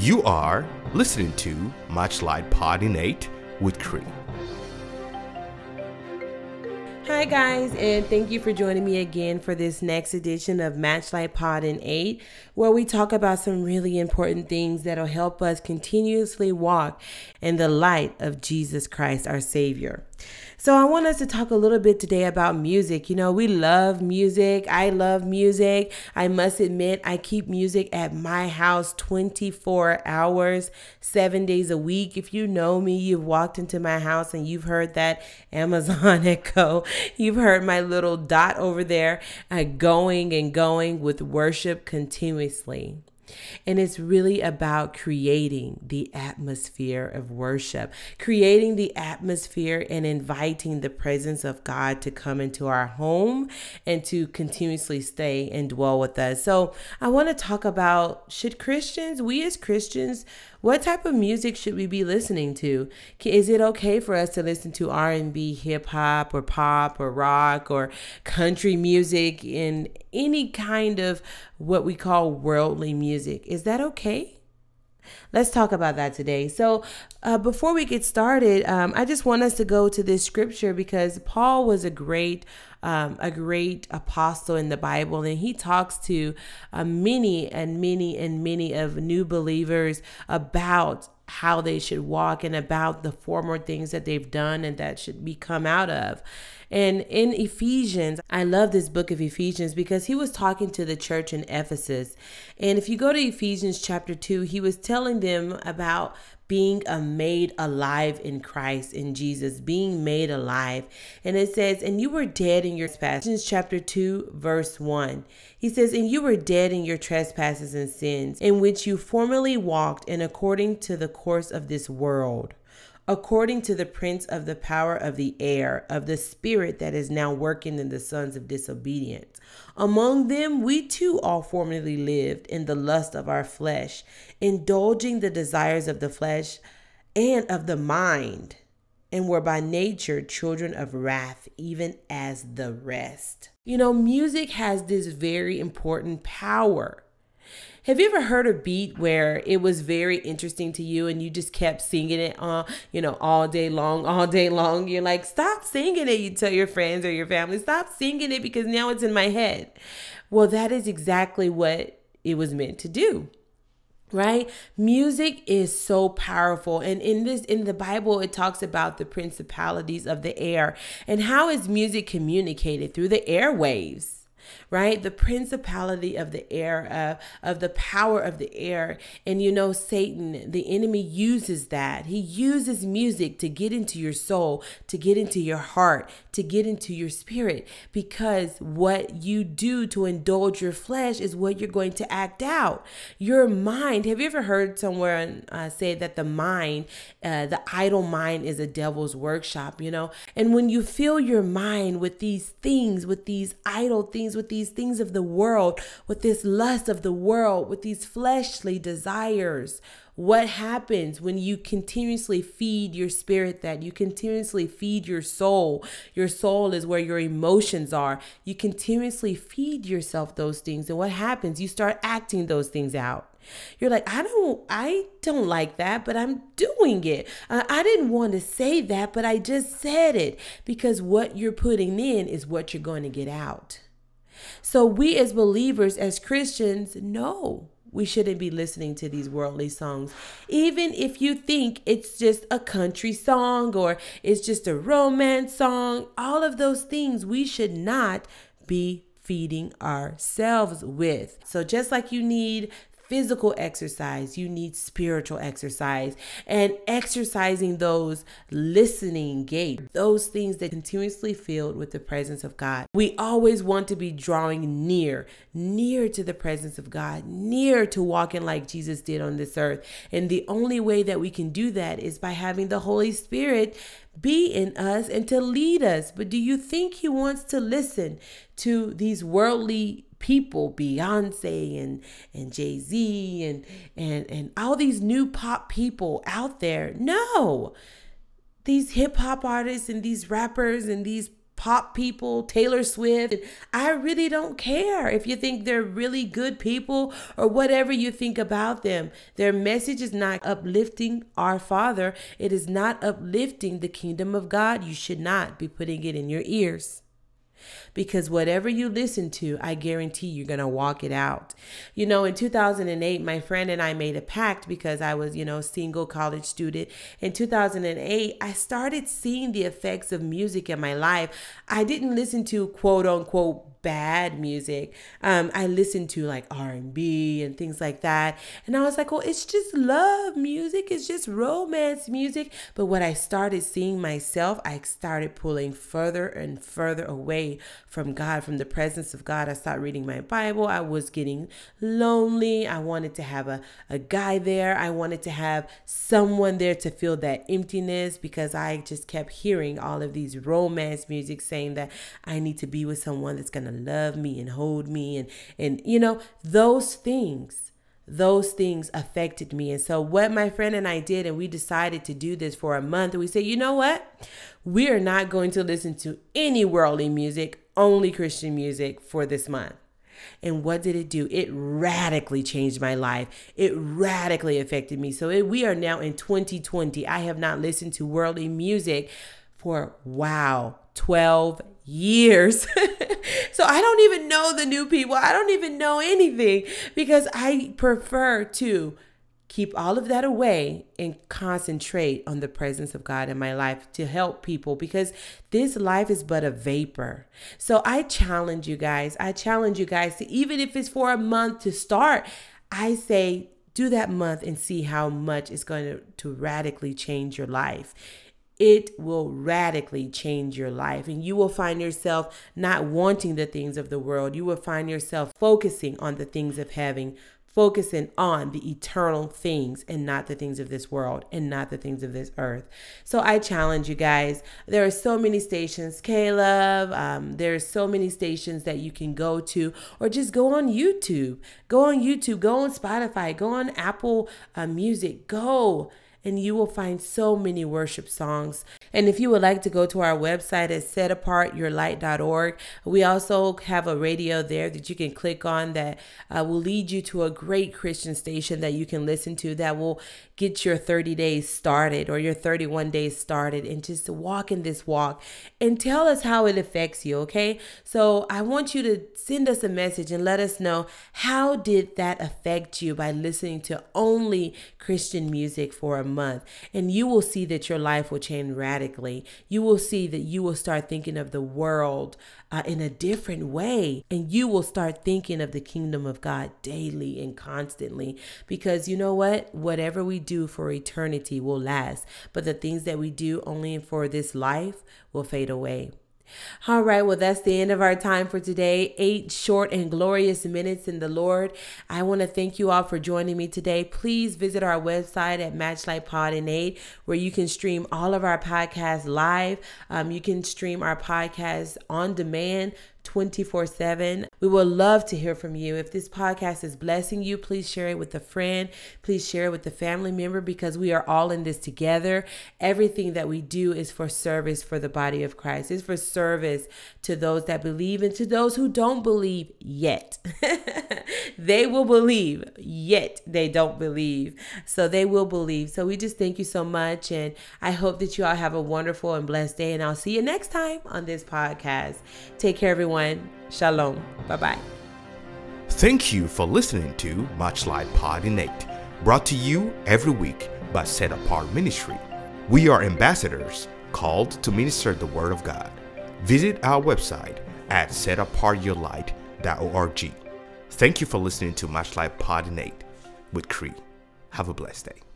You are listening to Matchlite Pod in 8 with Cree. Hi, guys, and thank you for joining me again for this next edition of Matchlite Pod in 8, where we talk about some really important things that'll help us continuously walk in the light of Jesus Christ, our Savior. So, I want us to talk a little bit today about music. You know, we love music. I love music. I must admit, I keep music at my house 24 hours, seven days a week. If you know me, you've walked into my house and you've heard that Amazon Echo. You've heard my little dot over there uh, going and going with worship continuously. And it's really about creating the atmosphere of worship, creating the atmosphere and inviting the presence of God to come into our home and to continuously stay and dwell with us. So, I want to talk about should Christians, we as Christians, what type of music should we be listening to? Is it okay for us to listen to R&B, hip hop or pop or rock or country music in any kind of what we call worldly music? Is that okay? Let's talk about that today. So, uh, before we get started, um, I just want us to go to this scripture because Paul was a great, um, a great apostle in the Bible, and he talks to uh, many and many and many of new believers about how they should walk and about the former things that they've done and that should be come out of. And in Ephesians, I love this book of Ephesians because he was talking to the church in Ephesus. And if you go to Ephesians chapter 2, he was telling them about being a made alive in Christ, in Jesus, being made alive. And it says, And you were dead in your trespasses, chapter 2, verse 1. He says, And you were dead in your trespasses and sins, in which you formerly walked, and according to the course of this world according to the prince of the power of the air, of the spirit that is now working in the sons of disobedience. Among them, we too all formerly lived in the lust of our flesh, indulging the desires of the flesh and of the mind, and were by nature children of wrath, even as the rest. You know, music has this very important power have you ever heard a beat where it was very interesting to you and you just kept singing it uh, you know, all day long, all day long? You're like, stop singing it. You tell your friends or your family, stop singing it because now it's in my head. Well, that is exactly what it was meant to do right music is so powerful and in this in the bible it talks about the principalities of the air and how is music communicated through the airwaves right? The principality of the air, uh, of the power of the air. And you know, Satan, the enemy uses that. He uses music to get into your soul, to get into your heart, to get into your spirit, because what you do to indulge your flesh is what you're going to act out. Your mind, have you ever heard somewhere uh, say that the mind, uh, the idle mind is a devil's workshop, you know? And when you fill your mind with these things, with these idle things, with these things of the world, with this lust of the world, with these fleshly desires. What happens when you continuously feed your spirit that? You continuously feed your soul. Your soul is where your emotions are. You continuously feed yourself those things. And what happens? You start acting those things out. You're like, I don't, I don't like that, but I'm doing it. Uh, I didn't want to say that, but I just said it because what you're putting in is what you're going to get out. So we as believers, as Christians, know we shouldn't be listening to these worldly songs. Even if you think it's just a country song or it's just a romance song, all of those things we should not be feeding ourselves with. So just like you need physical exercise, you need spiritual exercise. And exercising those listening gate, those things that continuously filled with the presence of God. We always want to be drawing near, near to the presence of God, near to walking like Jesus did on this earth. And the only way that we can do that is by having the Holy Spirit be in us and to lead us. But do you think He wants to listen to these worldly people, Beyonce and and Jay Z and and and all these new pop people out there. No, these hip hop artists and these rappers and these pop people, Taylor Swift. I really don't care if you think they're really good people or whatever you think about them. Their message is not uplifting our Father, it is not uplifting the kingdom of God. You should not be putting it in your ears because whatever you listen to, I guarantee you're going to walk it out. You know, in 2008, my friend and I made a pact because I was, you know, single college student. In 2008, I started seeing the effects of music in my life. I didn't listen to quote unquote bad music. Um, I listened to like R and B and things like that, and I was like, "Well, it's just love music. It's just romance music." But when I started seeing myself, I started pulling further and further away from God, from the presence of God. I started reading my Bible. I was getting lonely. I wanted to have a, a guy there. I wanted to have someone there to fill that emptiness because I just kept hearing all of these romance music saying that I need to be with someone that's going to love me and hold me and and you know those things those things affected me and so what my friend and I did and we decided to do this for a month we said you know what we are not going to listen to any worldly music only Christian music for this month and what did it do? It radically changed my life. It radically affected me. So it, we are now in 2020. I have not listened to worldly music for wow, 12 years. so I don't even know the new people. I don't even know anything because I prefer to keep all of that away and concentrate on the presence of God in my life to help people because this life is but a vapor. So I challenge you guys. I challenge you guys to even if it's for a month to start, I say do that month and see how much it's going to, to radically change your life it will radically change your life. And you will find yourself not wanting the things of the world. You will find yourself focusing on the things of heaven, focusing on the eternal things and not the things of this world and not the things of this earth. So I challenge you guys. There are so many stations, K-LOVE. Um, there are so many stations that you can go to, or just go on YouTube. Go on YouTube. Go on Spotify. Go on Apple uh, Music. Go and you will find so many worship songs. And if you would like to go to our website at setapartyourlight.org, we also have a radio there that you can click on that uh, will lead you to a great Christian station that you can listen to that will get your 30 days started or your 31 days started and just walk in this walk and tell us how it affects you, okay? So I want you to send us a message and let us know how did that affect you by listening to only Christian music for a month. And you will see that your life will change radically. You will see that you will start thinking of the world uh, in a different way. And you will start thinking of the kingdom of God daily and constantly. Because you know what? Whatever we do for eternity will last. But the things that we do only for this life will fade away. All right, well, that's the end of our time for today. Eight short and glorious minutes in the Lord. I want to thank you all for joining me today. Please visit our website at Matchlite Pod and Eight, where you can stream all of our podcasts live. Um, you can stream our podcasts on demand 24 7. We would love to hear from you. If this podcast is blessing you, please share it with a friend. Please share it with a family member because we are all in this together. Everything that we do is for service for the body of Christ, it's for service to those that believe and to those who don't believe yet. they will believe, yet they don't believe. So they will believe. So we just thank you so much. And I hope that you all have a wonderful and blessed day. And I'll see you next time on this podcast. Take care, everyone everyone. Shalom. Bye bye. Thank you for listening to Matchlite Pod in 8, brought to you every week by Set Apart Ministry. We are ambassadors called to minister the Word of God. Visit our website at setapartyourlight.org. Thank you for listening to Matchlite Pod in 8 with Cree. Have a blessed day.